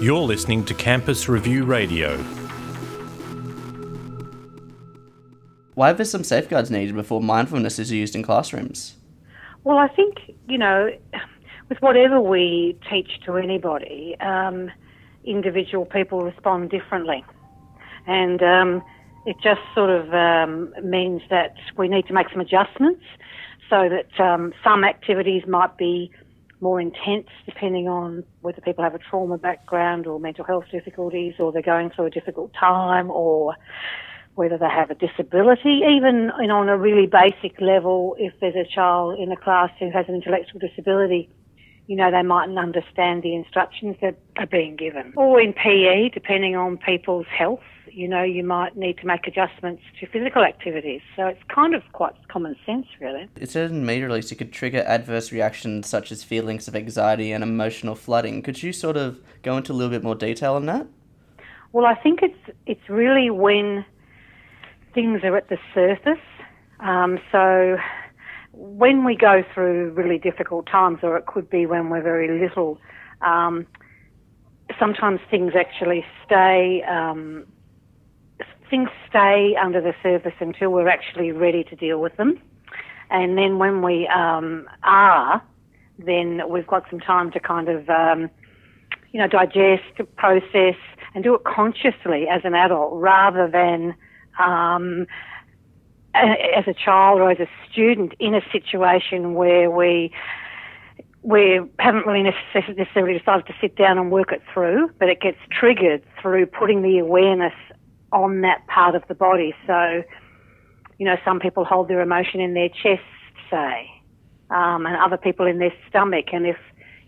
You're listening to Campus Review Radio. Why are there some safeguards needed before mindfulness is used in classrooms? Well, I think, you know, with whatever we teach to anybody, um, individual people respond differently. And um, it just sort of um, means that we need to make some adjustments so that um, some activities might be more intense depending on whether people have a trauma background or mental health difficulties or they're going through a difficult time or whether they have a disability, even you know, on a really basic level, if there's a child in a class who has an intellectual disability, you know, they mightn't understand the instructions that are being given. Or in PE, depending on people's health, you know, you might need to make adjustments to physical activities. So it's kind of quite common sense, really. It said in media release it could trigger adverse reactions such as feelings of anxiety and emotional flooding. Could you sort of go into a little bit more detail on that? Well, I think it's it's really when things are at the surface. Um, so when we go through really difficult times, or it could be when we're very little, um, sometimes things actually stay. Um, things stay under the surface until we're actually ready to deal with them, and then when we um, are, then we've got some time to kind of, um, you know, digest, process, and do it consciously as an adult, rather than um, as a child or as a student in a situation where we we haven't really necessarily decided to sit down and work it through, but it gets triggered through putting the awareness on that part of the body. So, you know, some people hold their emotion in their chest, say, um, and other people in their stomach. And if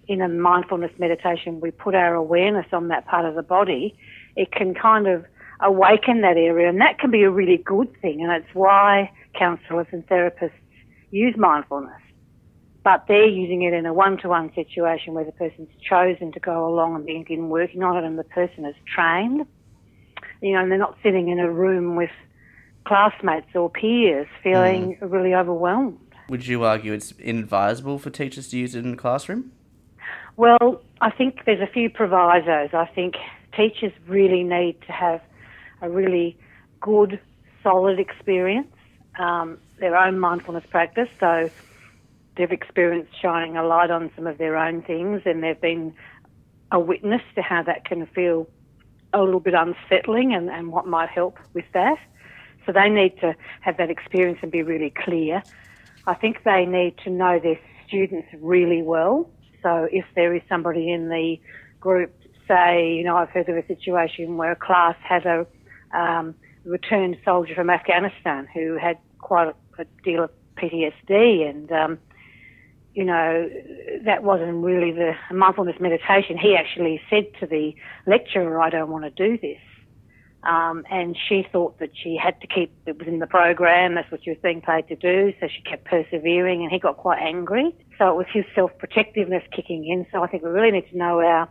in a mindfulness meditation we put our awareness on that part of the body, it can kind of awaken that area, and that can be a really good thing, and it's why counsellors and therapists use mindfulness. But they're using it in a one-to-one situation where the person's chosen to go along and begin working on it, and the person is trained. You know, and they're not sitting in a room with classmates or peers feeling mm. really overwhelmed. Would you argue it's inadvisable for teachers to use it in the classroom? Well, I think there's a few provisos. I think teachers really need to have a really good, solid experience, um, their own mindfulness practice. So they've experienced shining a light on some of their own things and they've been a witness to how that can feel a little bit unsettling and, and what might help with that. So they need to have that experience and be really clear. I think they need to know their students really well. So if there is somebody in the group, say, you know, I've heard of a situation where a class had a um, returned soldier from Afghanistan who had quite a, a deal of PTSD and um, you know, that wasn't really the mindfulness meditation. He actually said to the lecturer, I don't want to do this. Um, and she thought that she had to keep it was in the program, that's what she was being paid to do, so she kept persevering and he got quite angry. So it was his self protectiveness kicking in. So I think we really need to know our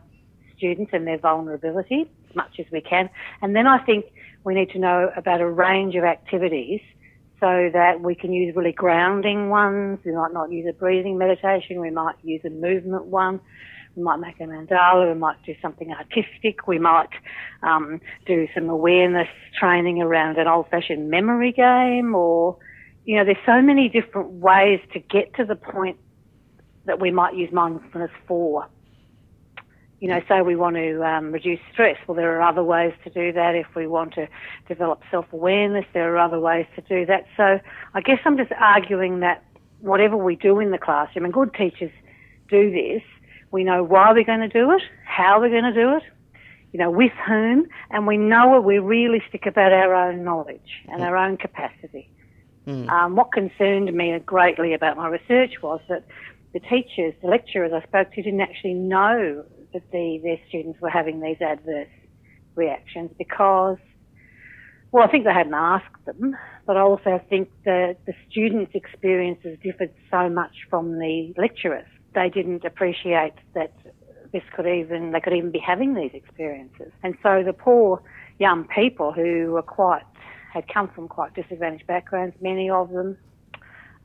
students and their vulnerability as much as we can. And then I think we need to know about a range of activities so that we can use really grounding ones. We might not use a breathing meditation. We might use a movement one. We might make a mandala. We might do something artistic. We might um, do some awareness training around an old-fashioned memory game. Or, you know, there's so many different ways to get to the point that we might use mindfulness for you know, say we want to um, reduce stress. Well, there are other ways to do that. If we want to develop self-awareness, there are other ways to do that. So I guess I'm just arguing that whatever we do in the classroom, and good teachers do this, we know why we're going to do it, how we're going to do it, you know, with whom, and we know we're realistic about our own knowledge and our own capacity. Mm. Um, what concerned me greatly about my research was that the teachers, the lecturers I spoke to didn't actually know that the, their students were having these adverse reactions because, well, I think they hadn't asked them, but I also think that the students' experiences differed so much from the lecturers. They didn't appreciate that this could even, they could even be having these experiences. And so the poor young people who were quite, had come from quite disadvantaged backgrounds, many of them,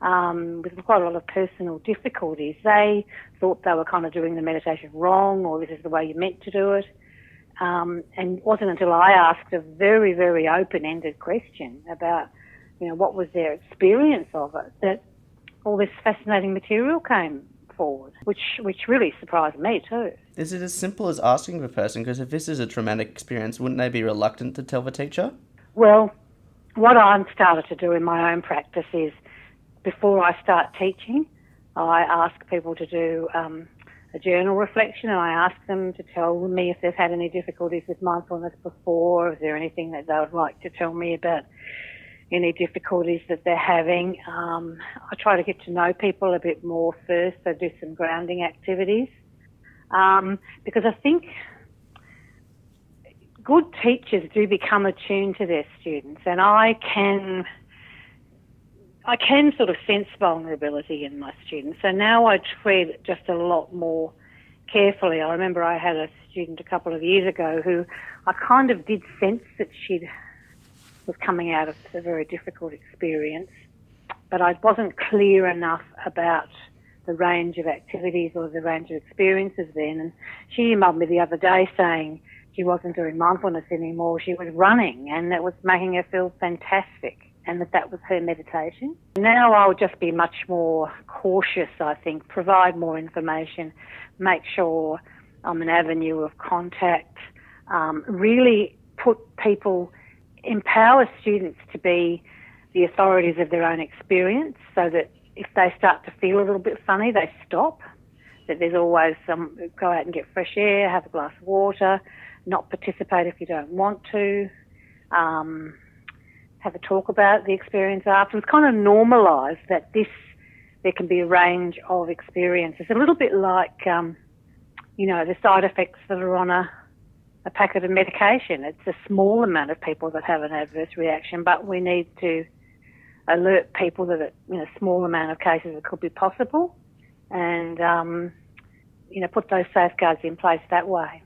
um, with quite a lot of personal difficulties. They thought they were kind of doing the meditation wrong, or this is the way you're meant to do it. Um, and it wasn't until I asked a very, very open-ended question about, you know, what was their experience of it that all this fascinating material came forward, which which really surprised me too. Is it as simple as asking the person? Because if this is a traumatic experience, wouldn't they be reluctant to tell the teacher? Well, what I've started to do in my own practice is before I start teaching, I ask people to do um, a journal reflection and I ask them to tell me if they've had any difficulties with mindfulness before, is there anything that they would like to tell me about any difficulties that they're having. Um, I try to get to know people a bit more first, so do some grounding activities. Um, because I think good teachers do become attuned to their students, and I can I can sort of sense vulnerability in my students. So now I tread just a lot more carefully. I remember I had a student a couple of years ago who I kind of did sense that she was coming out of a very difficult experience, but I wasn't clear enough about the range of activities or the range of experiences then. And she emailed me the other day saying she wasn't doing mindfulness anymore. She was running and it was making her feel fantastic and that that was her meditation. Now I'll just be much more cautious, I think, provide more information, make sure I'm an avenue of contact, um, really put people, empower students to be the authorities of their own experience so that if they start to feel a little bit funny, they stop. That there's always some, go out and get fresh air, have a glass of water, not participate if you don't want to. Um, have a talk about the experience afterwards, kind of normalise that this, there can be a range of experiences. A little bit like, um, you know, the side effects that are on a, a packet of medication. It's a small amount of people that have an adverse reaction, but we need to alert people that a small amount of cases it could be possible and, um, you know, put those safeguards in place that way.